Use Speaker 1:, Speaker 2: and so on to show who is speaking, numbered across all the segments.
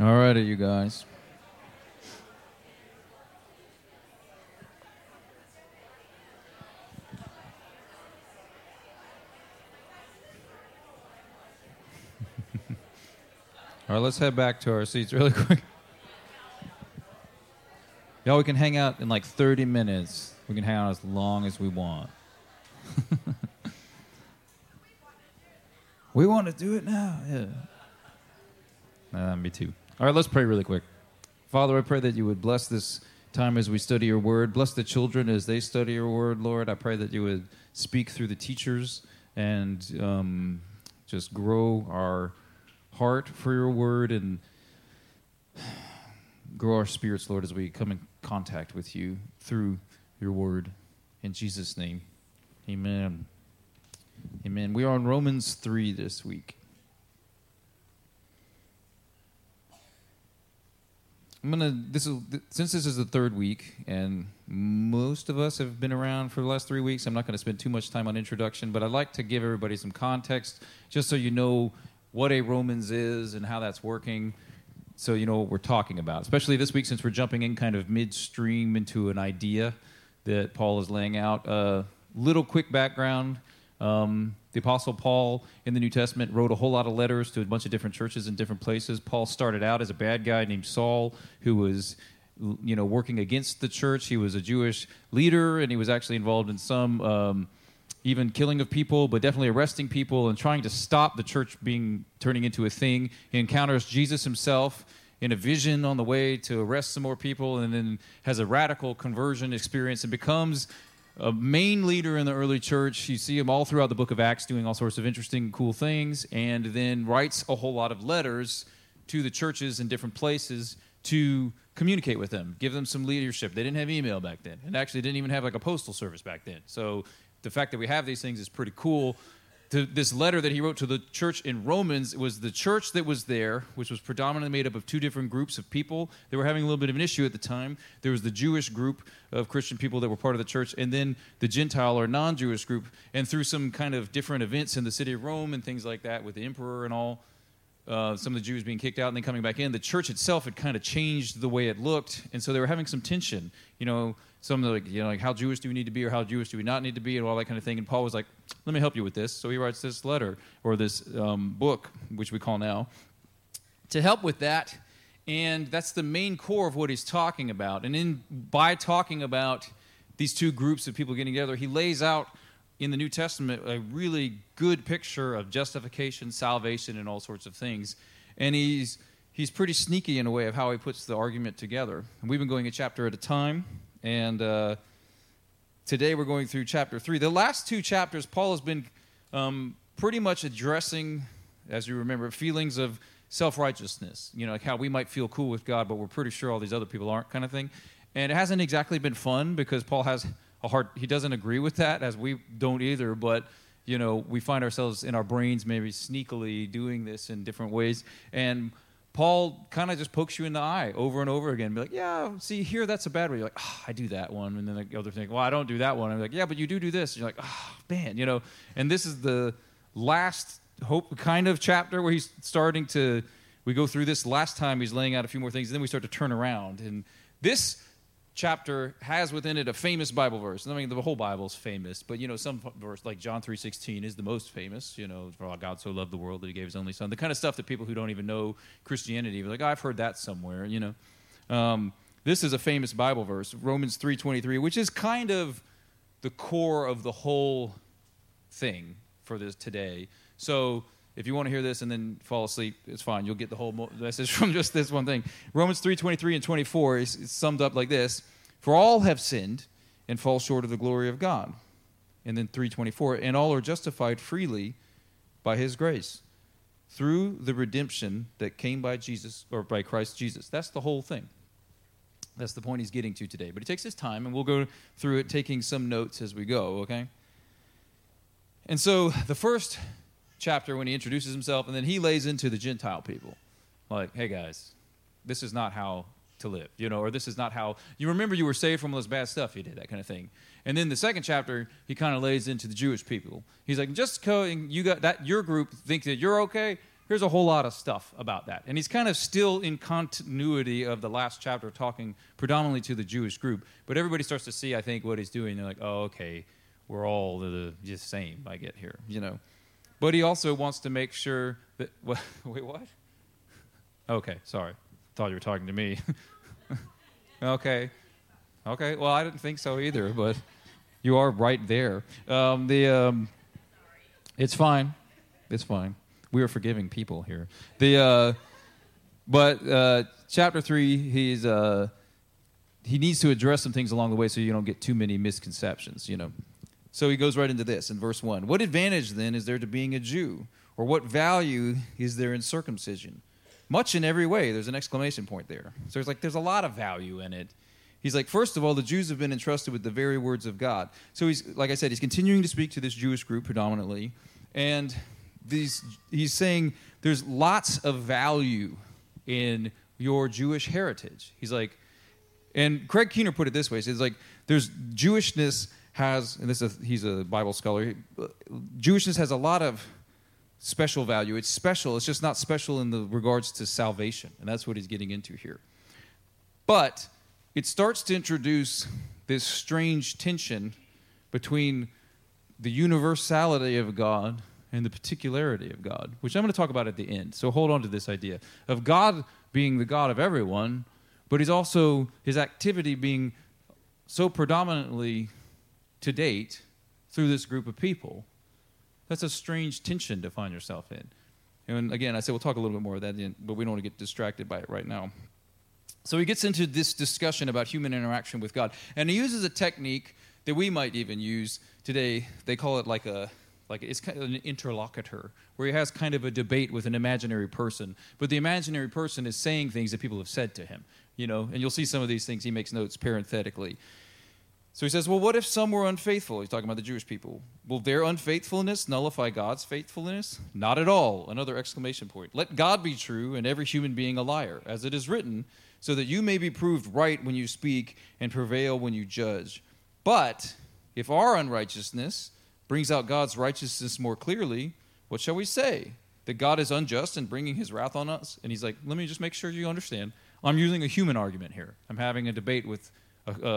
Speaker 1: All righty, you guys. All right, let's head back to our seats really quick. Y'all, we can hang out in like 30 minutes. We can hang out as long as we want. we want to do it now. Yeah. Uh, me too. All right, let's pray really quick. Father, I pray that you would bless this time as we study your word. Bless the children as they study your word, Lord. I pray that you would speak through the teachers and um, just grow our heart for your word and grow our spirits, Lord, as we come in contact with you through your word. In Jesus' name, amen. Amen. We are on Romans 3 this week. I'm gonna. This is since this is the third week, and most of us have been around for the last three weeks. I'm not going to spend too much time on introduction, but I'd like to give everybody some context, just so you know what a Romans is and how that's working, so you know what we're talking about. Especially this week, since we're jumping in kind of midstream into an idea that Paul is laying out. A uh, little quick background. Um, the Apostle Paul in the New Testament wrote a whole lot of letters to a bunch of different churches in different places. Paul started out as a bad guy named Saul who was you know working against the church. He was a Jewish leader and he was actually involved in some um, even killing of people, but definitely arresting people and trying to stop the church being turning into a thing. He encounters Jesus himself in a vision on the way to arrest some more people and then has a radical conversion experience and becomes a main leader in the early church. You see him all throughout the book of Acts doing all sorts of interesting, cool things, and then writes a whole lot of letters to the churches in different places to communicate with them, give them some leadership. They didn't have email back then, and actually didn't even have like a postal service back then. So the fact that we have these things is pretty cool this letter that he wrote to the church in Romans was the church that was there, which was predominantly made up of two different groups of people. They were having a little bit of an issue at the time. There was the Jewish group of Christian people that were part of the church, and then the Gentile or non Jewish group. And through some kind of different events in the city of Rome and things like that, with the emperor and all, uh, some of the Jews being kicked out and then coming back in, the church itself had kind of changed the way it looked. And so they were having some tension. You know, some like you know like how Jewish do we need to be or how Jewish do we not need to be and all that kind of thing. And Paul was like, let me help you with this. So he writes this letter or this um, book, which we call now, to help with that. And that's the main core of what he's talking about. And in by talking about these two groups of people getting together, he lays out in the New Testament a really good picture of justification, salvation, and all sorts of things. And he's he's pretty sneaky in a way of how he puts the argument together. And we've been going a chapter at a time. And uh, today we're going through chapter three. The last two chapters, Paul has been um, pretty much addressing, as you remember, feelings of self righteousness. You know, like how we might feel cool with God, but we're pretty sure all these other people aren't, kind of thing. And it hasn't exactly been fun because Paul has a hard, he doesn't agree with that, as we don't either, but you know, we find ourselves in our brains maybe sneakily doing this in different ways. And Paul kind of just pokes you in the eye over and over again. Be like, yeah, see here, that's a bad way. You're like, oh, I do that one, and then the other thing, well, I don't do that one. I'm like, yeah, but you do do this. And you're like, oh man, you know. And this is the last hope kind of chapter where he's starting to. We go through this last time. He's laying out a few more things, and then we start to turn around. And this chapter has within it a famous Bible verse. I mean, the whole Bible is famous, but you know, some verse like John three sixteen is the most famous. You know, for God so loved the world that He gave His only Son. The kind of stuff that people who don't even know Christianity are like, oh, I've heard that somewhere. You know, um, this is a famous Bible verse, Romans three twenty three, which is kind of the core of the whole thing for this today. So if you want to hear this and then fall asleep, it's fine. You'll get the whole message from just this one thing. Romans 3 23 and 24 is, is summed up like this For all have sinned and fall short of the glory of God. And then 324, and all are justified freely by his grace through the redemption that came by Jesus or by Christ Jesus. That's the whole thing. That's the point he's getting to today. But he takes his time, and we'll go through it taking some notes as we go, okay? And so the first chapter when he introduces himself, and then he lays into the Gentile people. Like, hey guys, this is not how to live, you know, or this is not how you remember you were saved from all this bad stuff you did, that kind of thing. And then the second chapter, he kind of lays into the Jewish people. He's like, just you got that your group think that you're okay, here's a whole lot of stuff about that. And he's kind of still in continuity of the last chapter, talking predominantly to the Jewish group. But everybody starts to see, I think, what he's doing. They're like, oh, okay, we're all the, the same. I get here, you know. But he also wants to make sure that. Wait, what? Okay, sorry. Thought you were talking to me. okay. Okay. Well, I didn't think so either, but you are right there. Um, the um, it's fine. It's fine. We are forgiving people here. The uh, but uh, chapter three, he's uh, he needs to address some things along the way so you don't get too many misconceptions. You know. So he goes right into this in verse one. What advantage then is there to being a Jew, or what value is there in circumcision? Much in every way. There's an exclamation point there. So it's like there's a lot of value in it. He's like, first of all, the Jews have been entrusted with the very words of God. So he's, like I said, he's continuing to speak to this Jewish group predominantly, and these, he's saying there's lots of value in your Jewish heritage. He's like, and Craig Keener put it this way: he's like, there's Jewishness has, and this is a, he's a Bible scholar. Uh, Jewishness has a lot of special value. It's special. It's just not special in the regards to salvation, and that's what he's getting into here. But it starts to introduce this strange tension between the universality of God and the particularity of God, which I'm going to talk about at the end. So hold on to this idea of God being the God of everyone, but he's also his activity being so predominantly to date through this group of people. That's a strange tension to find yourself in. And again, I said we'll talk a little bit more of that, but we don't want to get distracted by it right now. So he gets into this discussion about human interaction with God, and he uses a technique that we might even use today. They call it like a like it's kind of an interlocutor where he has kind of a debate with an imaginary person, but the imaginary person is saying things that people have said to him, you know. And you'll see some of these things. He makes notes parenthetically. So he says, Well, what if some were unfaithful? He's talking about the Jewish people. Will their unfaithfulness nullify God's faithfulness? Not at all. Another exclamation point. Let God be true and every human being a liar, as it is written, so that you may be proved right when you speak and prevail when you judge. But if our unrighteousness brings out God's righteousness more clearly, what shall we say? That God is unjust in bringing his wrath on us? And he's like, Let me just make sure you understand. I'm using a human argument here. I'm having a debate with a,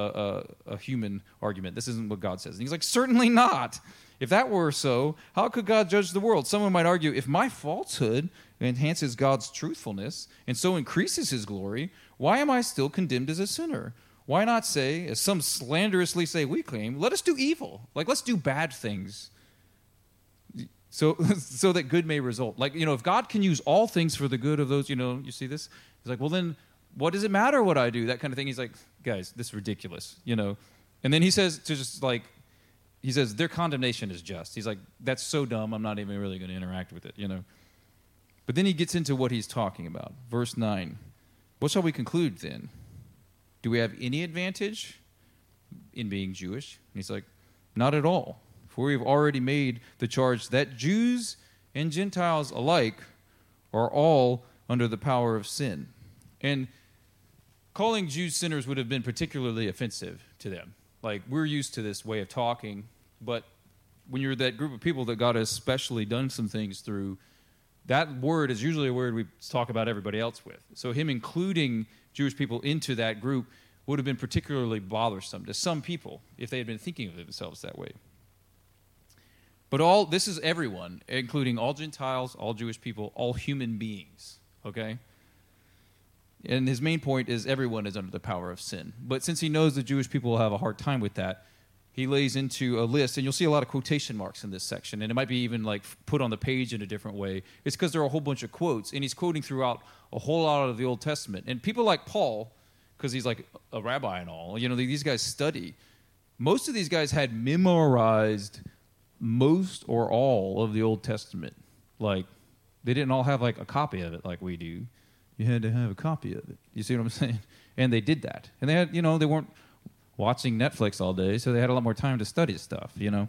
Speaker 1: a, a, human argument. This isn't what God says. And he's like, certainly not. If that were so, how could God judge the world? Someone might argue, if my falsehood enhances God's truthfulness and so increases his glory, why am I still condemned as a sinner? Why not say, as some slanderously say we claim, let us do evil? Like, let's do bad things. So, so that good may result. Like, you know, if God can use all things for the good of those, you know, you see this? He's like, well, then what does it matter what I do? That kind of thing. He's like, guys, this is ridiculous, you know. And then he says to just like, he says their condemnation is just. He's like, that's so dumb. I'm not even really going to interact with it, you know. But then he gets into what he's talking about. Verse nine. What shall we conclude then? Do we have any advantage in being Jewish? And he's like, not at all. For we've already made the charge that Jews and Gentiles alike are all under the power of sin. And calling Jews sinners would have been particularly offensive to them. Like, we're used to this way of talking, but when you're that group of people that God has specially done some things through, that word is usually a word we talk about everybody else with. So, him including Jewish people into that group would have been particularly bothersome to some people if they had been thinking of themselves that way. But all this is everyone, including all Gentiles, all Jewish people, all human beings. Okay? And his main point is everyone is under the power of sin. But since he knows the Jewish people will have a hard time with that, he lays into a list, and you'll see a lot of quotation marks in this section, and it might be even like put on the page in a different way. It's because there are a whole bunch of quotes, and he's quoting throughout a whole lot of the Old Testament. And people like Paul, because he's like a rabbi and all, you know, these guys study. Most of these guys had memorized most or all of the Old Testament. Like, they didn't all have like a copy of it like we do you had to have a copy of it. You see what I'm saying? And they did that. And they had, you know, they weren't watching Netflix all day, so they had a lot more time to study stuff, you know.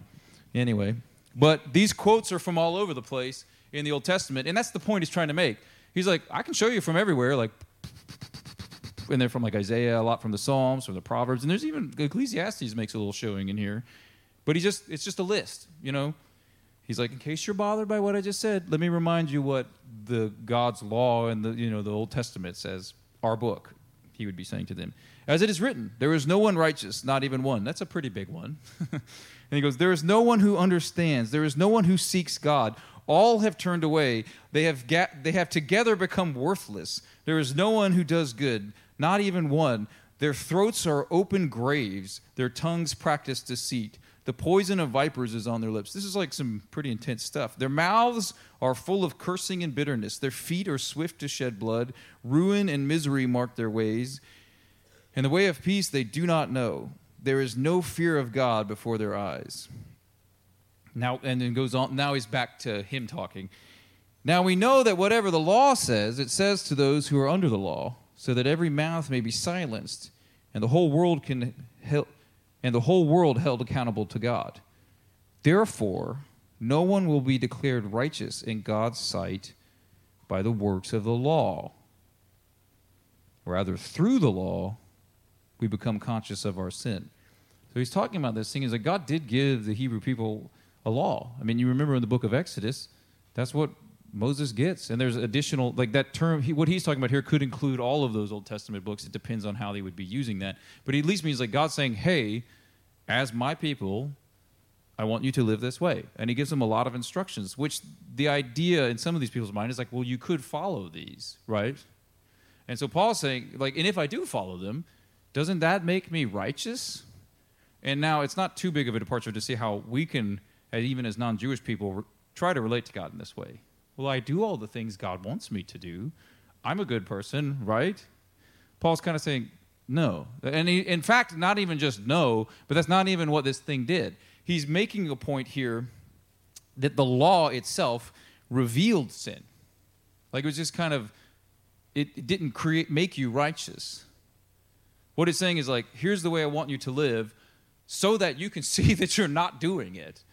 Speaker 1: Anyway, but these quotes are from all over the place in the Old Testament, and that's the point he's trying to make. He's like, I can show you from everywhere, like, and they're from like Isaiah, a lot from the Psalms, from the Proverbs, and there's even Ecclesiastes makes a little showing in here. But he just, it's just a list, you know. He's like, in case you're bothered by what I just said, let me remind you what the God's law and the you know the Old Testament says. Our book, he would be saying to them, as it is written, there is no one righteous, not even one. That's a pretty big one. and he goes, there is no one who understands. There is no one who seeks God. All have turned away. They have ga- they have together become worthless. There is no one who does good, not even one. Their throats are open graves. Their tongues practice deceit. The poison of vipers is on their lips. This is like some pretty intense stuff. Their mouths are full of cursing and bitterness. Their feet are swift to shed blood. Ruin and misery mark their ways. And the way of peace they do not know. There is no fear of God before their eyes. Now, and then goes on. Now he's back to him talking. Now we know that whatever the law says, it says to those who are under the law, so that every mouth may be silenced, and the whole world can help and the whole world held accountable to God. Therefore, no one will be declared righteous in God's sight by the works of the law. Rather, through the law, we become conscious of our sin. So he's talking about this thing is that God did give the Hebrew people a law. I mean, you remember in the book of Exodus, that's what Moses gets. And there's additional, like that term, he, what he's talking about here could include all of those Old Testament books. It depends on how they would be using that. But at least means like God saying, hey, as my people, I want you to live this way. And he gives them a lot of instructions, which the idea in some of these people's mind is like, well, you could follow these, right? And so Paul's saying, like, and if I do follow them, doesn't that make me righteous? And now it's not too big of a departure to see how we can, even as non Jewish people, try to relate to God in this way. Well, I do all the things God wants me to do. I'm a good person, right? Paul's kind of saying, no. And he, in fact, not even just no, but that's not even what this thing did. He's making a point here that the law itself revealed sin. Like it was just kind of, it, it didn't create, make you righteous. What it's saying is like, here's the way I want you to live so that you can see that you're not doing it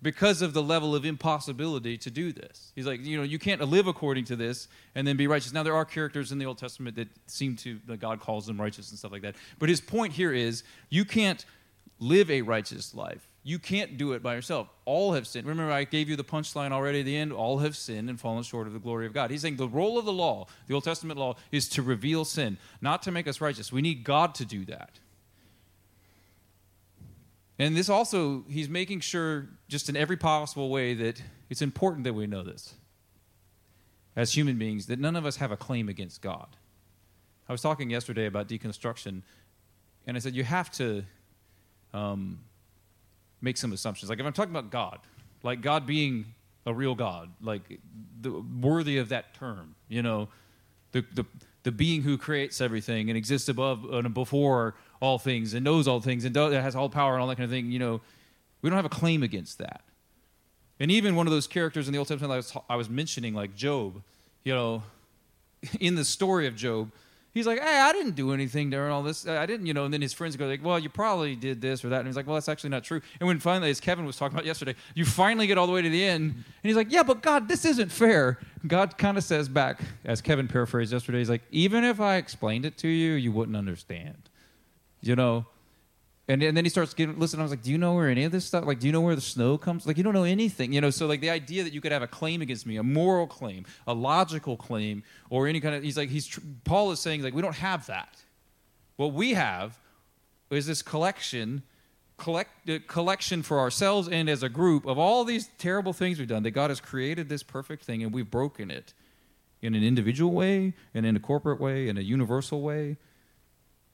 Speaker 1: because of the level of impossibility to do this. He's like, you know, you can't live according to this and then be righteous. Now, there are characters in the Old Testament that seem to, that God calls them righteous and stuff like that. But his point here is you can't live a righteous life. You can't do it by yourself. All have sinned. Remember, I gave you the punchline already at the end. All have sinned and fallen short of the glory of God. He's saying the role of the law, the Old Testament law, is to reveal sin, not to make us righteous. We need God to do that. And this also, he's making sure, just in every possible way, that it's important that we know this as human beings, that none of us have a claim against God. I was talking yesterday about deconstruction, and I said, you have to um, make some assumptions. Like, if I'm talking about God, like God being a real God, like the, worthy of that term, you know, the, the, the being who creates everything and exists above and before all things and knows all things and does, has all power and all that kind of thing, you know, we don't have a claim against that. And even one of those characters in the Old Testament I was, I was mentioning, like Job, you know, in the story of Job, he's like, hey, I didn't do anything during all this. I didn't, you know. And then his friends go like, well, you probably did this or that. And he's like, well, that's actually not true. And when finally, as Kevin was talking about yesterday, you finally get all the way to the end, and he's like, yeah, but God, this isn't fair. God kind of says back, as Kevin paraphrased yesterday, he's like, even if I explained it to you, you wouldn't understand. You know, and, and then he starts getting listen. I was like, "Do you know where any of this stuff? Like, do you know where the snow comes? Like, you don't know anything, you know." So, like, the idea that you could have a claim against me, a moral claim, a logical claim, or any kind of he's like he's Paul is saying like we don't have that. What we have is this collection, collect uh, collection for ourselves and as a group of all these terrible things we've done. That God has created this perfect thing and we've broken it in an individual way, and in a corporate way, in a universal way.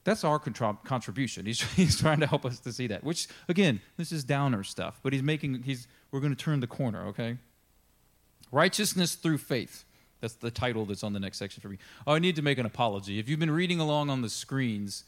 Speaker 1: That's our contribution. He's, he's trying to help us to see that. Which, again, this is downer stuff, but he's making, he's, we're going to turn the corner, okay? Righteousness through faith. That's the title that's on the next section for me. Oh, I need to make an apology. If you've been reading along on the screens,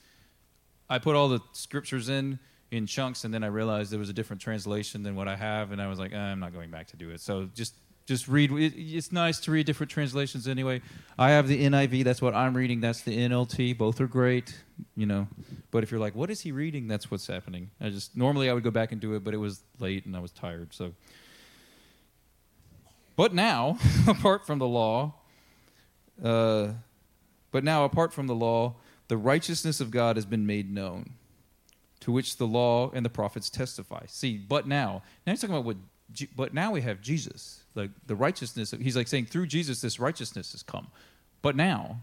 Speaker 1: I put all the scriptures in in chunks, and then I realized there was a different translation than what I have, and I was like, eh, I'm not going back to do it. So just just read. it's nice to read different translations anyway. I have the NIV. That's what I'm reading. That's the NLT. Both are great, you know. But if you're like, what is he reading? That's what's happening. I just normally I would go back and do it, but it was late and I was tired. So, but now, apart from the law, uh, but now apart from the law, the righteousness of God has been made known, to which the law and the prophets testify. See, but now, now he's talking about what but now we have Jesus. Like the righteousness, of, he's like saying through Jesus, this righteousness has come. But now,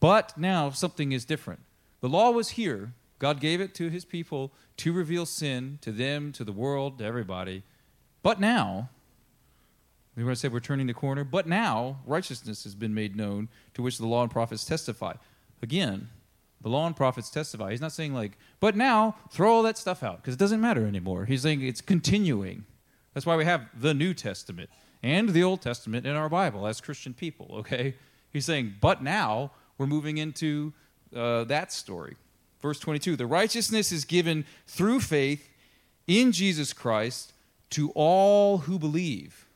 Speaker 1: but now something is different. The law was here. God gave it to his people to reveal sin to them, to the world, to everybody. But now, we want to say we're turning the corner, but now righteousness has been made known to which the law and prophets testify. Again, the law and prophets testify. He's not saying like, but now throw all that stuff out because it doesn't matter anymore. He's saying it's continuing. That's why we have the New Testament and the Old Testament in our Bible as Christian people, okay? He's saying, but now we're moving into uh, that story. Verse 22 The righteousness is given through faith in Jesus Christ to all who believe.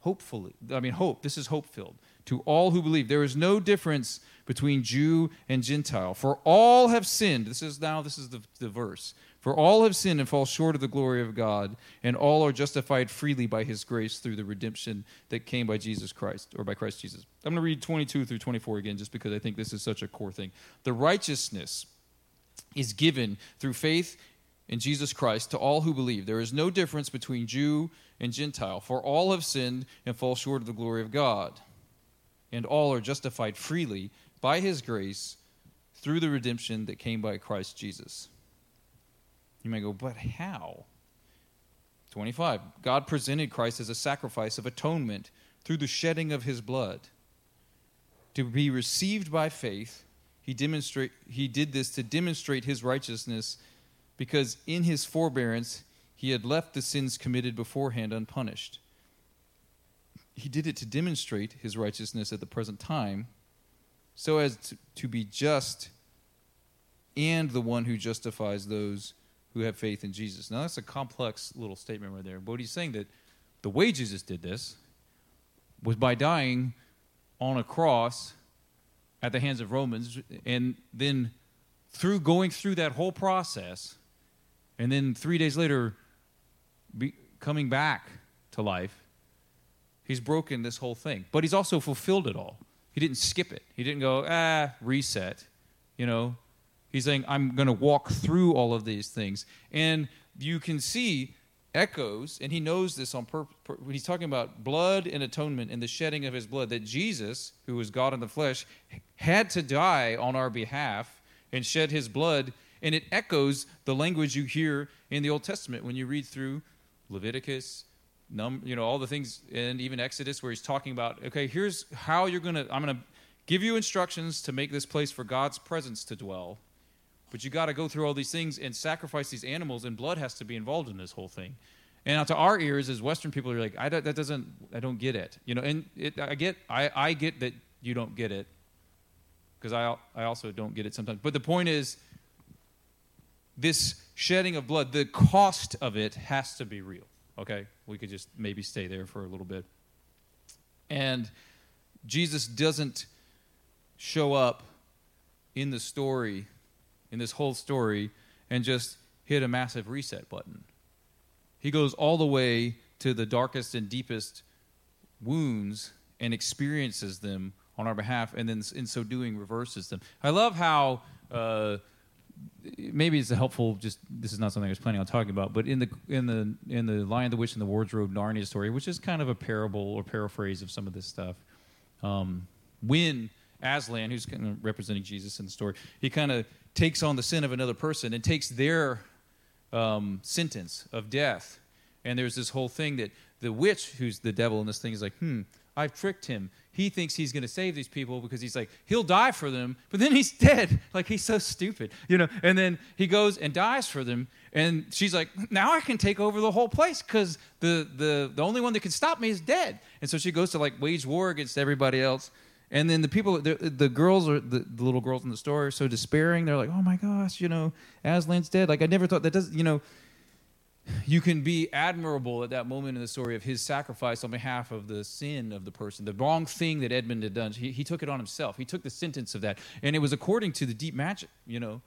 Speaker 1: Hopefully, I mean, hope, this is hope filled. To all who believe. There is no difference between Jew and Gentile. For all have sinned. This is now, this is the, the verse. For all have sinned and fall short of the glory of God, and all are justified freely by his grace through the redemption that came by Jesus Christ, or by Christ Jesus. I'm going to read 22 through 24 again, just because I think this is such a core thing. The righteousness is given through faith in Jesus Christ to all who believe. There is no difference between Jew and Gentile, for all have sinned and fall short of the glory of God, and all are justified freely by his grace through the redemption that came by Christ Jesus. You may go, but how? 25. God presented Christ as a sacrifice of atonement through the shedding of his blood. To be received by faith, he, demonstrate, he did this to demonstrate his righteousness because in his forbearance he had left the sins committed beforehand unpunished. He did it to demonstrate his righteousness at the present time so as to, to be just and the one who justifies those who have faith in Jesus. Now, that's a complex little statement right there. But he's saying that the way Jesus did this was by dying on a cross at the hands of Romans, and then through going through that whole process, and then three days later, be, coming back to life, he's broken this whole thing. But he's also fulfilled it all. He didn't skip it. He didn't go, ah, reset. You know, he's saying, I'm going to walk through all of these things. And you can see echoes, and he knows this on purpose. When he's talking about blood and atonement and the shedding of his blood, that Jesus, who was God in the flesh, had to die on our behalf and shed his blood. And it echoes the language you hear in the Old Testament when you read through Leviticus, num, you know, all the things, and even Exodus, where he's talking about, okay, here's how you're going to, I'm going to give you instructions to make this place for God's presence to dwell. But you got to go through all these things and sacrifice these animals, and blood has to be involved in this whole thing. And to our ears, as Western people, are like, I don't, that doesn't, I don't get it, you know. And it, I get, I, I get that you don't get it, because I, I also don't get it sometimes. But the point is, this shedding of blood, the cost of it has to be real. Okay? We could just maybe stay there for a little bit. And Jesus doesn't show up in the story, in this whole story, and just hit a massive reset button. He goes all the way to the darkest and deepest wounds and experiences them on our behalf, and then in so doing, reverses them. I love how. Uh, maybe it's a helpful just this is not something I was planning on talking about, but in the in the in the Lion, the Witch, and the Wardrobe Narnia story, which is kind of a parable or paraphrase of some of this stuff, um, when Aslan, who's kind of representing Jesus in the story, he kind of takes on the sin of another person and takes their um, sentence of death. And there's this whole thing that the witch, who's the devil in this thing, is like, hmm, I've tricked him. He thinks he's going to save these people because he's like he'll die for them but then he's dead. Like he's so stupid you know? And then he goes and dies for them and she's like now i can take over the whole place because the, the the only one that can stop me is dead. And so she goes to like wage war against everybody else and then the people the, the girls are the, the little girls in the store are so despairing they're like oh my gosh you know aslan's dead like i never thought that does you know you can be admirable at that moment in the story of his sacrifice on behalf of the sin of the person, the wrong thing that Edmund had done. He, he took it on himself. He took the sentence of that. And it was according to the deep magic, you know.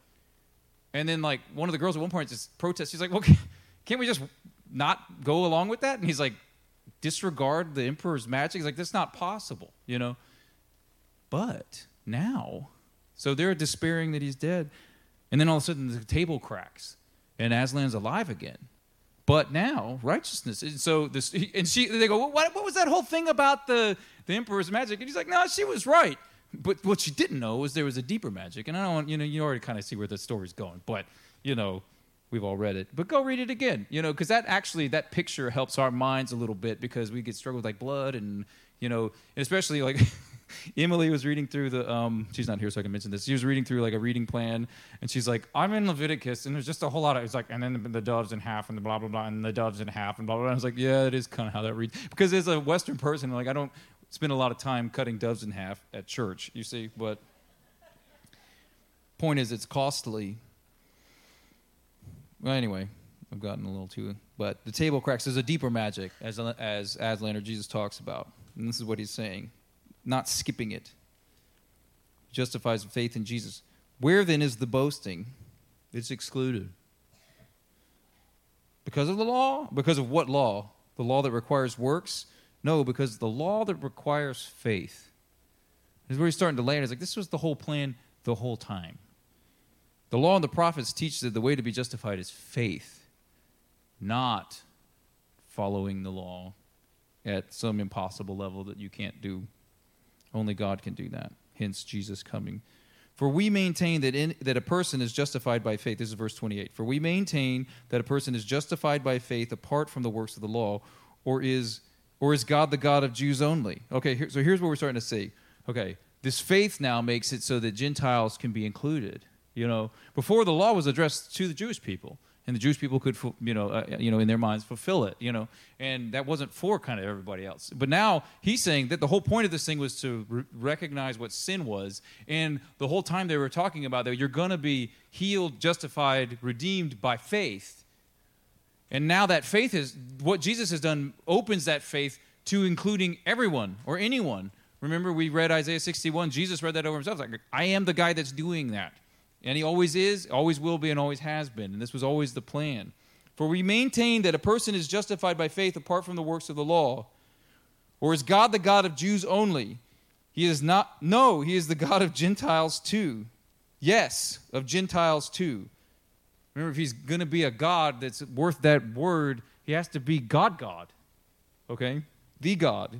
Speaker 1: And then, like, one of the girls at one point just protests. She's like, well, can't we just not go along with that? And he's like, disregard the emperor's magic? He's like, that's not possible, you know. But now, so they're despairing that he's dead. And then all of a sudden, the table cracks and Aslan's alive again but now righteousness. And so this, and she, they go, well, what, what was that whole thing about the the emperor's magic? And he's like, no, she was right. But what she didn't know was there was a deeper magic. And I don't you know, you already kind of see where the story's going. But, you know, we've all read it. But go read it again, you know, because that actually, that picture helps our minds a little bit because we get struggled with like blood and, you know, and especially like Emily was reading through the, um, she's not here so I can mention this. She was reading through like a reading plan and she's like, I'm in Leviticus and there's just a whole lot of, it's like, and then the, the dove's in half and the blah, blah, blah, and the dove's in half and blah, blah, blah. I was like, yeah, it is kind of how that reads. Because as a Western person, like, I don't, spend a lot of time cutting doves in half at church, you see, but point is it's costly. Well, anyway, I've gotten a little too, but the table cracks. There's a deeper magic, as as Aslan or Jesus talks about, and this is what he's saying, not skipping it. Justifies faith in Jesus. Where then is the boasting? It's excluded. Because of the law? Because of what law? The law that requires works? No, because the law that requires faith is where he's starting to land. It's like this was the whole plan the whole time. The law and the prophets teach that the way to be justified is faith, not following the law at some impossible level that you can't do. Only God can do that. Hence, Jesus coming. For we maintain that, in, that a person is justified by faith. This is verse 28. For we maintain that a person is justified by faith apart from the works of the law, or is or is God the God of Jews only? Okay, here, so here's what we're starting to see. Okay, this faith now makes it so that Gentiles can be included. You know, before the law was addressed to the Jewish people, and the Jewish people could, you know, uh, you know, in their minds fulfill it. You know, and that wasn't for kind of everybody else. But now he's saying that the whole point of this thing was to re- recognize what sin was, and the whole time they were talking about that you're going to be healed, justified, redeemed by faith and now that faith is what Jesus has done opens that faith to including everyone or anyone. Remember, we read Isaiah 61. Jesus read that over himself. Like, I am the guy that's doing that. And he always is, always will be, and always has been. And this was always the plan. For we maintain that a person is justified by faith apart from the works of the law. Or is God the God of Jews only? He is not, no, he is the God of Gentiles too. Yes, of Gentiles too. Remember, if he's going to be a God that's worth that word, he has to be God God. Okay? The God.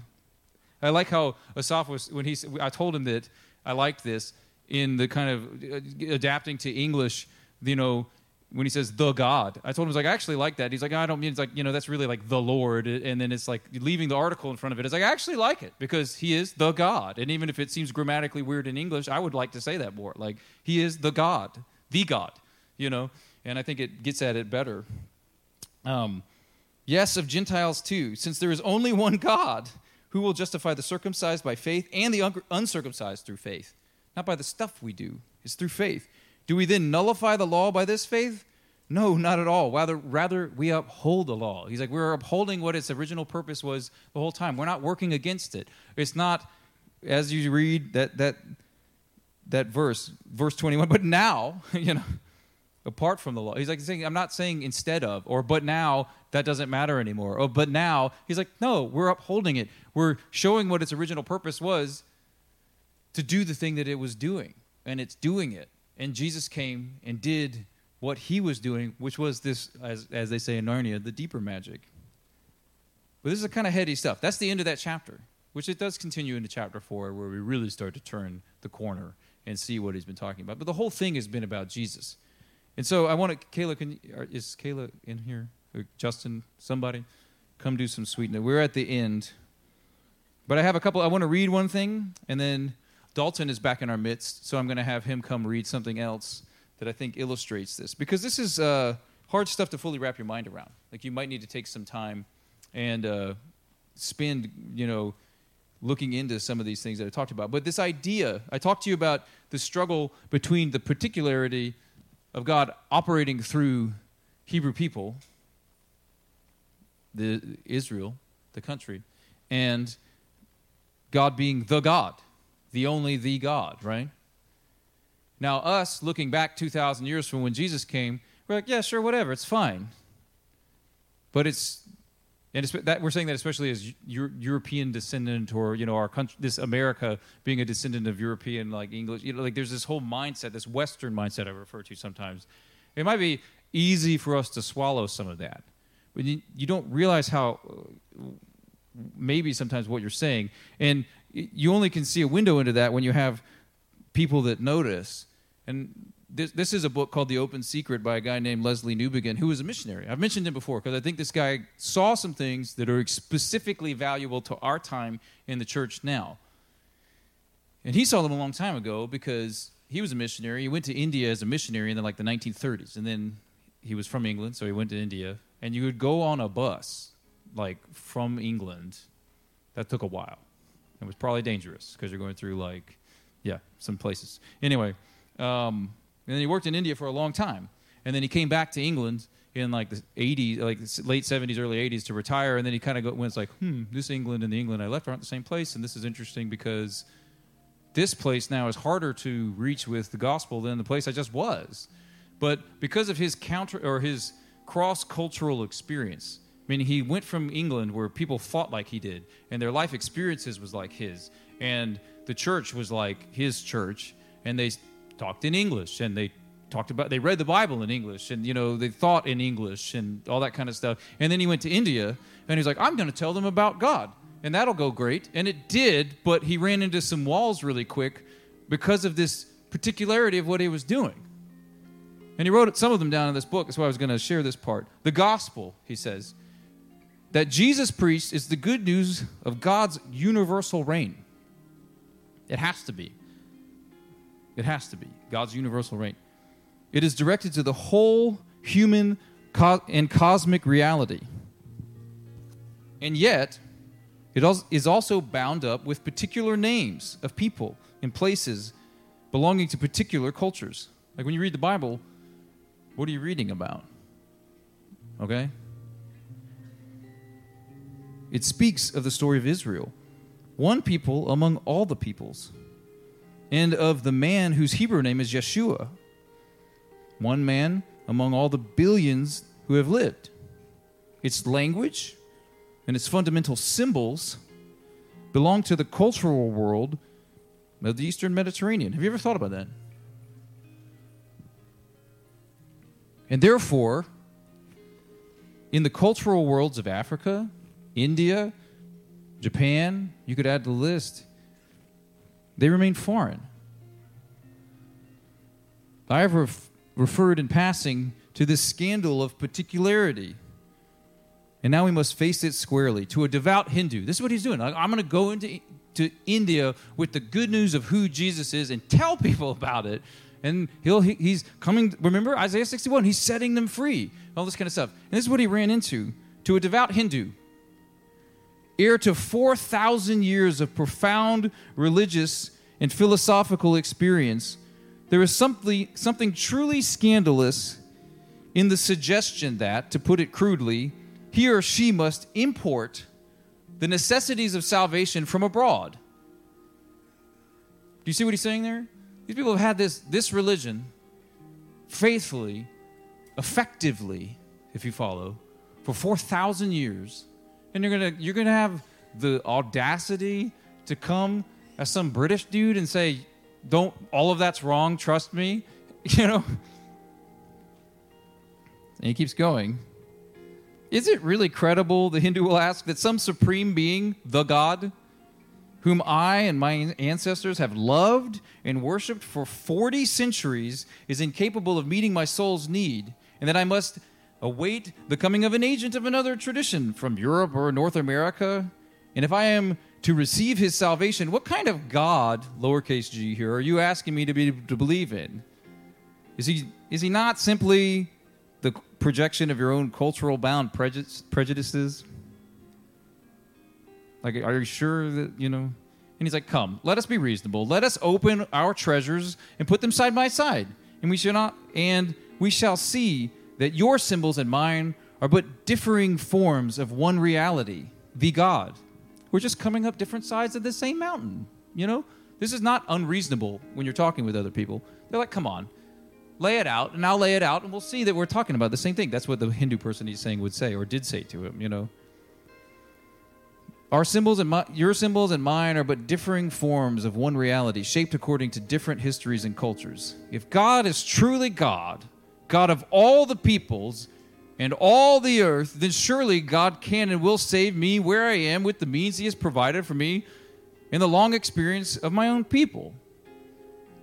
Speaker 1: I like how Asaph was, when he, I told him that I liked this in the kind of uh, adapting to English, you know, when he says the God. I told him, I was like, I actually like that. He's like, I don't mean, it's like, you know, that's really like the Lord. And then it's like leaving the article in front of it. It's like, I actually like it because he is the God. And even if it seems grammatically weird in English, I would like to say that more. Like, he is the God, the God, you know and I think it gets at it better. Um, yes, of Gentiles too, since there is only one God who will justify the circumcised by faith and the uncircumcised through faith. Not by the stuff we do, it's through faith. Do we then nullify the law by this faith? No, not at all. Rather, rather we uphold the law. He's like, we're upholding what its original purpose was the whole time. We're not working against it. It's not, as you read that that that verse, verse 21, but now, you know, apart from the law. He's like saying, I'm not saying instead of, or but now that doesn't matter anymore. Or but now he's like, no, we're upholding it. We're showing what its original purpose was to do the thing that it was doing, and it's doing it. And Jesus came and did what he was doing, which was this, as, as they say in Narnia, the deeper magic. But this is a kind of heady stuff. That's the end of that chapter, which it does continue into chapter four, where we really start to turn the corner and see what he's been talking about. But the whole thing has been about Jesus. And so I want to, Kayla, can, is Kayla in here? Or Justin, somebody? Come do some sweetening. We're at the end. But I have a couple, I want to read one thing, and then Dalton is back in our midst, so I'm going to have him come read something else that I think illustrates this. Because this is uh, hard stuff to fully wrap your mind around. Like you might need to take some time and uh, spend, you know, looking into some of these things that I talked about. But this idea, I talked to you about the struggle between the particularity of God operating through Hebrew people, the Israel, the country, and God being the God, the only the God, right? Now, us looking back 2,000 years from when Jesus came, we're like, yeah, sure, whatever, it's fine. But it's and that we're saying that especially as European descendant, or you know, our country, this America being a descendant of European, like English, you know, like there's this whole mindset, this Western mindset I refer to sometimes. It might be easy for us to swallow some of that. you, you don't realize how maybe sometimes what you're saying, and you only can see a window into that when you have people that notice. And this, this is a book called The Open Secret by a guy named Lesslie Newbigin, who was a missionary. I've mentioned him before because I think this guy saw some things that are specifically valuable to our time in the church now. And he saw them a long time ago because he was a missionary. He went to India as a missionary in the, like the 1930s, and then he was from England, so he went to India. And you would go on a bus, like from England. That took a while. It was probably dangerous because you're going through like, yeah, some places. Anyway, um, and then he worked in India for a long time, and then he came back to England in like the 80s, like late 70s, early 80s to retire, and then he kind of went like, hmm, this England and the England I left aren't the same place, and this is interesting because this place now is harder to reach with the gospel than the place I just was. But because of his counter or his cross cultural experience, Mean, he went from England where people fought like he did, and their life experiences was like his, and the church was like his church, and they talked in English, and they talked about they read the Bible in English, and you know they thought in English, and all that kind of stuff. And then he went to India, and he's like, I'm going to tell them about God and that'll go great. And it did, but he ran into some walls really quick because of this particularity of what he was doing. And he wrote some of them down in this book. That's why I was going to share this part. The gospel, he says, that Jesus preached is the good news of God's universal reign. It has to be. It has to be God's universal reign. It is directed to the whole human and cosmic reality. And yet, it is also bound up with particular names of people and places belonging to particular cultures. Like when you read the Bible, what are you reading about? Okay? It speaks of the story of Israel, one people among all the peoples, and of the man whose Hebrew name is Yeshua, one man among all the billions who have lived. Its language, and its fundamental symbols belong to the cultural world of the Eastern Mediterranean. Have you ever thought about that? And therefore, in the cultural worlds of Africa, India, Japan, you could add the list, they remain foreign. I have ref- referred in passing to this scandal of particularity and now we must face it squarely. To a devout Hindu, this is what he's doing. I'm going to go into to India with the good news of who Jesus is and tell people about it. And he'll he's coming. Remember Isaiah 61? He's setting them free. All this kind of stuff. And this is what he ran into. To a devout Hindu, heir to 4,000 years of profound religious and philosophical experience, there is something, something truly scandalous in the suggestion that, to put it crudely, he or she must import the necessities of salvation from abroad. Do you see what he's saying there? These people have had this, this religion faithfully, effectively, if you follow, for 4,000 years. And you're to you're gonna have the audacity to come as some British dude and say, don't, all of that's wrong, trust me. You know? And he keeps going. Is it really credible, the Hindu will ask, that some supreme being, the God, whom I and my ancestors have loved and worshiped for 40 centuries, is incapable of meeting my soul's need, and that I must await the coming of an agent of another tradition from Europe or North America? And if I am to receive his salvation, what kind of God, lowercase g here, are you asking me to be to believe in? Is he is he not simply the projection of your own cultural bound prejudices? Like, are you sure that, you know? And he's like, Come, let us be reasonable. Let us open our treasures and put them side by side. And we shall not, and we shall see that your symbols and mine are but differing forms of one reality, the God. We're just coming up different sides of the same mountain, you know? This is not unreasonable when you're talking with other people. They're like, come on, lay it out, and I'll lay it out, and we'll see that we're talking about the same thing. That's what the Hindu person he's saying would say, or did say to him, you know. Our symbols and my, your symbols and mine are but differing forms of one reality, shaped according to different histories and cultures. If God is truly God, God of all the peoples, and all the earth, then surely God can and will save me where I am with the means He has provided for me in the long experience of my own people.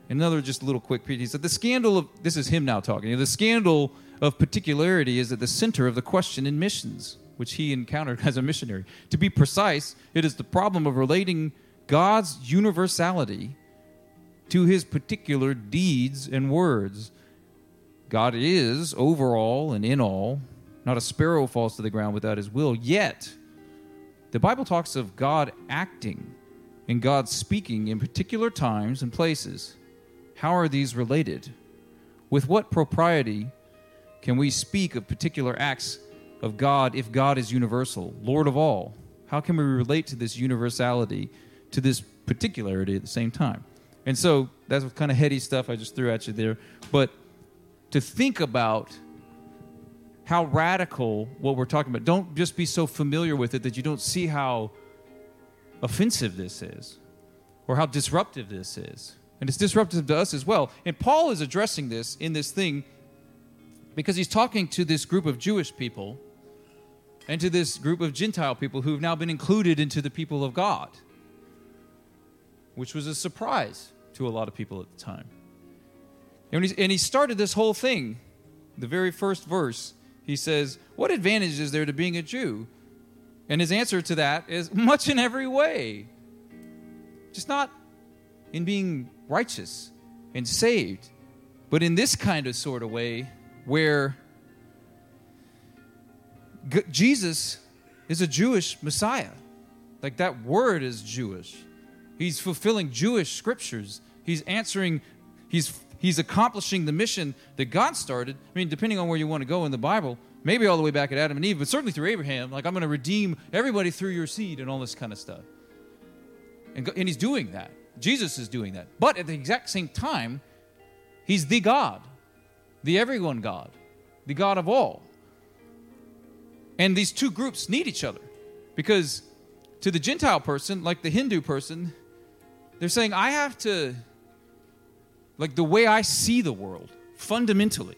Speaker 1: Another just a little quick piece. He said, The scandal of, this is him now talking, the scandal of particularity is at the center of the question in missions, which he encountered as a missionary. To be precise, it is the problem of relating God's universality to his particular deeds and words. God is over all and in all. Not a sparrow falls to the ground without his will. Yet, the Bible talks of God acting and God speaking in particular times and places. How are these related? With what propriety can we speak of particular acts of God if God is universal, Lord of all? How can we relate to this universality, to this particularity at the same time? And so that's kind of heady stuff I just threw at you there. But to think about how radical what we're talking about, don't just be so familiar with it that you don't see how offensive this is or how disruptive this is. And it's disruptive to us as well. And Paul is addressing this in this thing because he's talking to this group of Jewish people and to this group of Gentile people who have now been included into the people of God, which was a surprise to a lot of people at the time. And he, and he started this whole thing, the very first verse. He says, What advantage is there to being a Jew? And his answer to that is much in every way. Just not in being righteous and saved, but in this kind of sort of way where G- Jesus is a Jewish Messiah. Like that word is Jewish. He's fulfilling Jewish scriptures. He's answering, he's he's accomplishing the mission that God started. I mean, depending on where you want to go in the Bible, maybe all the way back at Adam and Eve, but certainly through Abraham. Like, I'm going to redeem everybody through your seed and all this kind of stuff. And, and he's doing that. Jesus is doing that. But at the exact same time, he's the God, the everyone God, the God of all. And these two groups need each other because to the Gentile person, like the Hindu person, they're saying, I have to, like the way I see the world, fundamentally,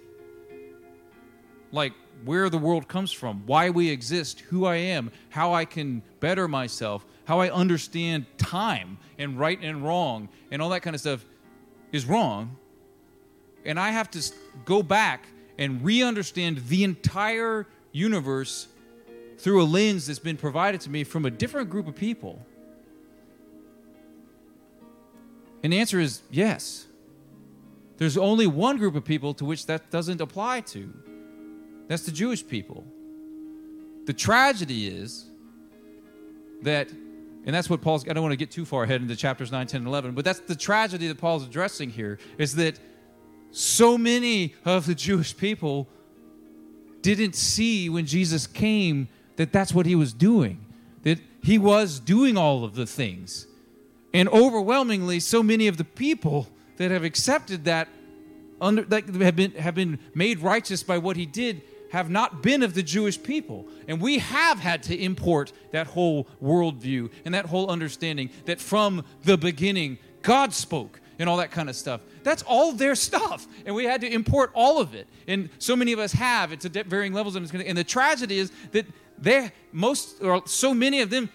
Speaker 1: like where the world comes from, why we exist, who I am, how I can better myself, how I understand time and right and wrong and all that kind of stuff is wrong. And I have to go back and re understand the entire universe through a lens that's been provided to me from a different group of people. And the answer is yes. There's only one group of people to which that doesn't apply to. That's the Jewish people. The tragedy is that and that's what Paul's, I don't want to get too far ahead into chapters 9, 10, and 11, but that's the tragedy that Paul's addressing here is that so many of the Jewish people didn't see when Jesus came that that's what he was doing, that he was doing all of the things. And overwhelmingly, so many of the people that have accepted that, under, that have, been, have been made righteous by what he did have not been of the Jewish people. And we have had to import that whole worldview and that whole understanding that from the beginning, God spoke and all that kind of stuff. That's all their stuff. And we had to import all of it. And so many of us have. It's at varying levels. And the tragedy is that they, most, or so many of them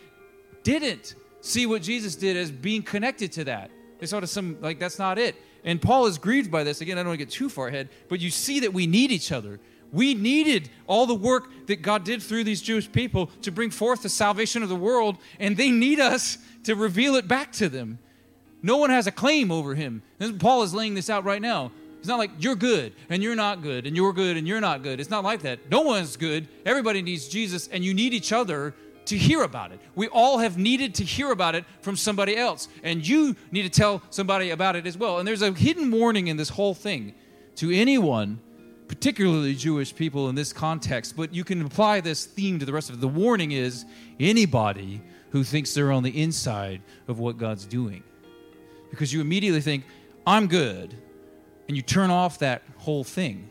Speaker 1: didn't see what Jesus did as being connected to that. They sort of some, like, that's not it. And Paul is grieved by this. Again, I don't want to get too far ahead, but you see that we need each other. We needed all the work that God did through these Jewish people to bring forth the salvation of the world, and they need us to reveal it back to them. No one has a claim over him. And Paul is laying this out right now. It's not like you're good and you're not good and you're good and you're not good. It's not like that. No one's good. Everybody needs Jesus, and you need each other to hear about it. We all have needed to hear about it from somebody else, and you need to tell somebody about it as well. And there's a hidden warning in this whole thing to anyone particularly Jewish people in this context, but you can apply this theme to the rest of it. The warning is anybody who thinks they're on the inside of what God's doing. Because you immediately think, I'm good, and you turn off that whole thing.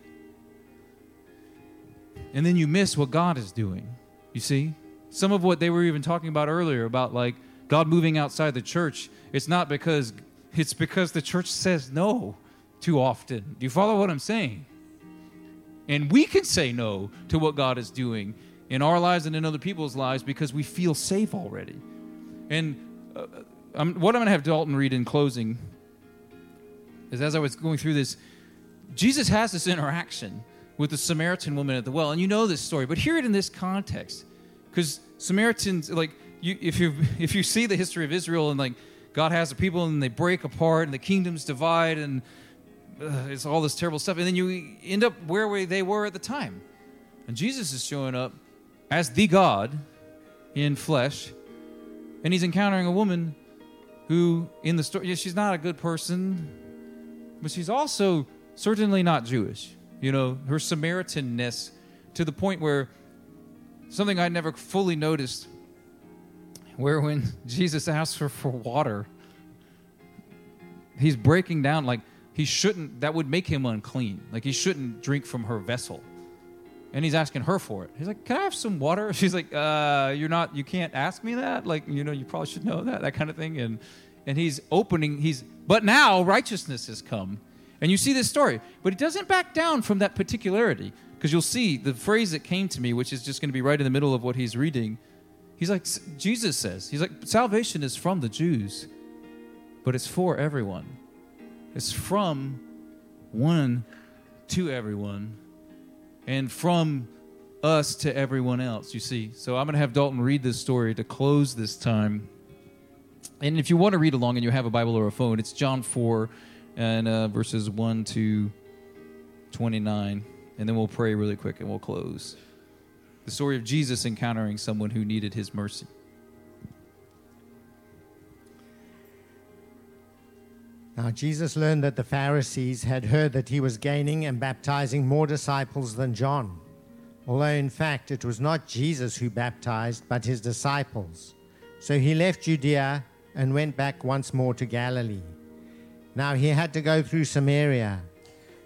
Speaker 1: And then you miss what God is doing. You see? Some of what they were even talking about earlier about like God moving outside the church, it's not because it's because the church says no too often. Do you follow what I'm saying? And we can say no to what God is doing in our lives and in other people's lives because we feel safe already. And uh, I'm, what I'm going to have Dalton read in closing is as I was going through this, Jesus has this interaction with the Samaritan woman at the well. And you know this story, but hear it in this context. Because Samaritans, like, you, if, you, if you see the history of Israel and, like, God has the people and they break apart and the kingdoms divide and uh, it's all this terrible stuff. And then you end up where they were at the time. And Jesus is showing up as the God in flesh. And he's encountering a woman who, in the story, yeah, she's not a good person, but she's also certainly not Jewish. You know, her Samaritanness to the point where something I never fully noticed, where when Jesus asks her for water, he's breaking down like he shouldn't, that would make him unclean. Like he shouldn't drink from her vessel. And he's asking her for it. He's like, Can I have some water? She's like, uh, You're not, you can't ask me that. Like, you know, you probably should know that, that kind of thing. And, and he's opening, he's, but now righteousness has come. And you see this story. But he doesn't back down from that particularity. Because you'll see the phrase that came to me, which is just going to be right in the middle of what he's reading. He's like, Jesus says, He's like, salvation is from the Jews, but it's for everyone. It's from one to everyone and from us to everyone else, you see. So I'm going to have Dalton read this story to close this time. And if you want to read along and you have a Bible or a phone, it's John 4 and uh, verses 1 to 29. And then we'll pray really quick and we'll close. The story of Jesus encountering someone who needed his mercy.
Speaker 2: Now, Jesus learned that the Pharisees had heard that he was gaining and baptizing more disciples than John, although in fact it was not Jesus who baptized, but his disciples. So he left Judea and went back once more to Galilee. Now he had to go through Samaria.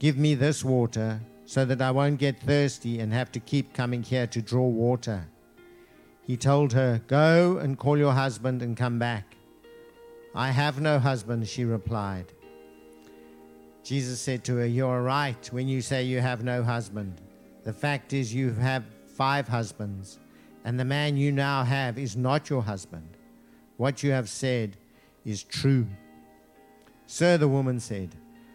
Speaker 2: give me this water so that I won't get thirsty and have to keep coming here to draw water. He told her, Go and call your husband and come back. I have no husband, she replied. Jesus said to her, You are right when you say you have no husband. The fact is, you have five husbands, and the man you now have is not your husband. What you have said is true. Sir, the woman said,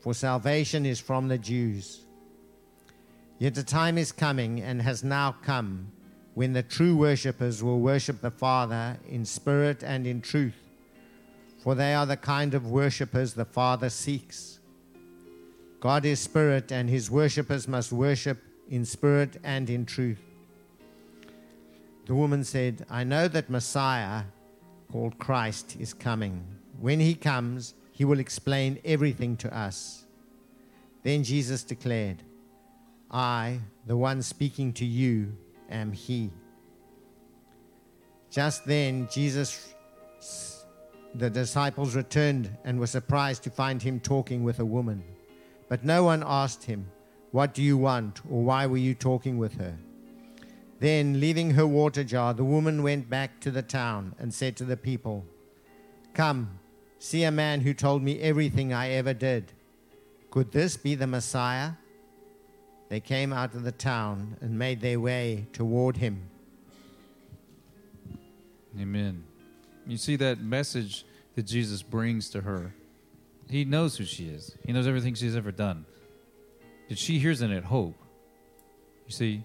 Speaker 2: for salvation is from the Jews. Yet a time is coming and has now come when the true worshippers will worship the Father in spirit and in truth for they are the kind of worshippers the Father seeks. God is spirit, and his worshippers must worship in spirit and in truth. the woman said, I know that Messiah, called Christ, is coming. When he comes, he will explain everything to us. Then Jesus declared, I, the one speaking to you, am he. Just then, Jesus, the disciples returned and were surprised to find him talking with a woman. But no one asked him, What do you want, or why were you talking with her? Then, leaving her water jar, the woman went back to the town and said to the people, Come, see a man who told me everything I ever did. Could this be the Messiah? They came out of the town and made their way toward him.
Speaker 1: Amen. You see that message that Jesus brings to her. He knows who she is. He knows everything she's ever done. And she hears in it hope. You see,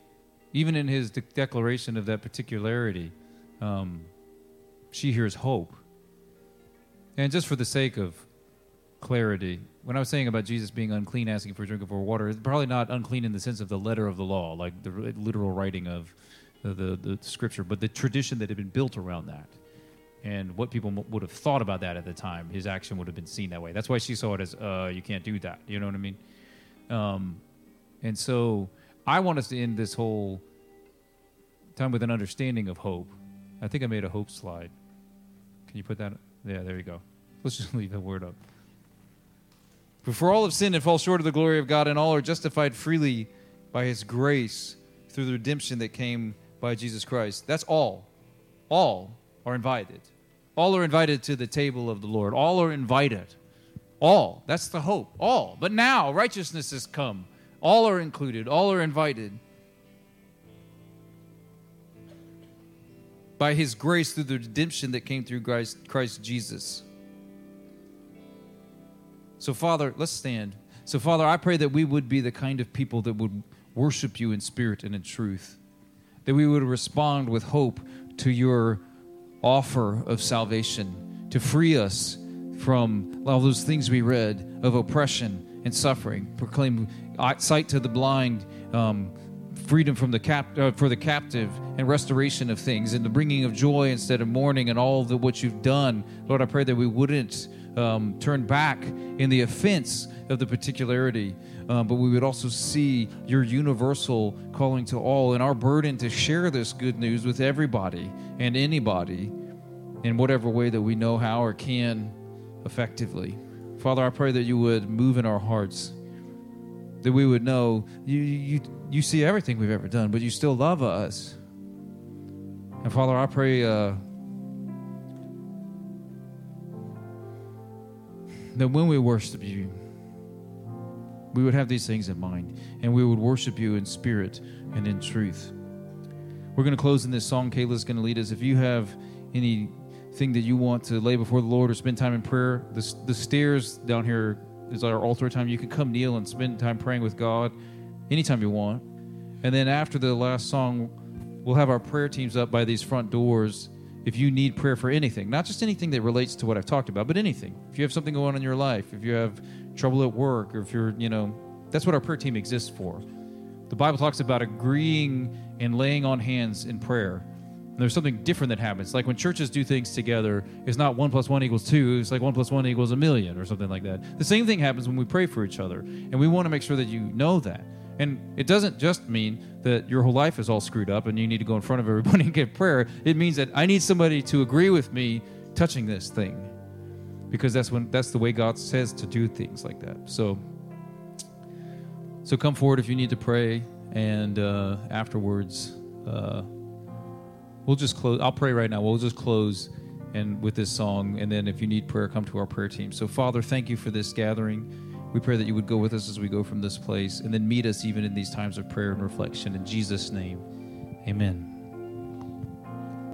Speaker 1: even in his de- declaration of that particularity, um, she hears hope. And just for the sake of clarity, when I was saying about Jesus being unclean, asking for a drink of water, it's probably not unclean in the sense of the letter of the law, like the literal writing of the, the, the scripture, but the tradition that had been built around that. And what people m- would have thought about that at the time, his action would have been seen that way. That's why she saw it as, uh, you can't do that. You know what I mean? Um, and so I want us to end this whole time with an understanding of hope. I think I made a hope slide. Can you put that? Yeah, there you go. Let's just leave the word up. For all have sinned and fall short of the glory of God, and all are justified freely by his grace through the redemption that came by Jesus Christ. That's all. All are invited. All are invited to the table of the Lord. All are invited. All. That's the hope. All. But now righteousness has come. All are included. All are invited. By his grace through the redemption that came through Christ, Christ Jesus. So, Father, let's stand. So, Father, I pray that we would be the kind of people that would worship you in spirit and in truth, that we would respond with hope to your offer of salvation, to free us from all those things we read of oppression and suffering, proclaim sight to the blind, um, freedom from the cap- uh, for the captive, and restoration of things, and the bringing of joy instead of mourning, and all of what you've done. Lord, I pray that we wouldn't um, turn back in the offense of the particularity, um, but we would also see your universal calling to all and our burden to share this good news with everybody and anybody in whatever way that we know how or can effectively. Father, I pray that you would move in our hearts, that we would know you, you, you see everything we've ever done, but you still love us. And Father, I pray. Uh, that when we worship you, we would have these things in mind and we would worship you in spirit and in truth. We're going to close in this song. Kayla's going to lead us. If you have anything that you want to lay before the Lord or spend time in prayer, the, the stairs down here is our altar time. You can come kneel and spend time praying with God anytime you want. And then after the last song, we'll have our prayer teams up by these front doors if you need prayer for anything, not just anything that relates to what I've talked about, but anything. If you have something going on in your life, if you have trouble at work, or if you're, you know, that's what our prayer team exists for. The Bible talks about agreeing and laying on hands in prayer. And there's something different that happens. Like when churches do things together, it's not one plus one equals two, it's like one plus one equals a million or something like that. The same thing happens when we pray for each other. And we want to make sure that you know that. And it doesn't just mean that your whole life is all screwed up and you need to go in front of everybody and get prayer. It means that I need somebody to agree with me touching this thing. Because that's when that's the way God says to do things like that. So so come forward if you need to pray and uh, afterwards uh, we'll just close I'll pray right now. We'll just close and with this song and then if you need prayer come to our prayer team. So Father, thank you for this gathering. We pray that you would go with us as we go from this place and then meet us even in these times of prayer and reflection. In Jesus' name, amen.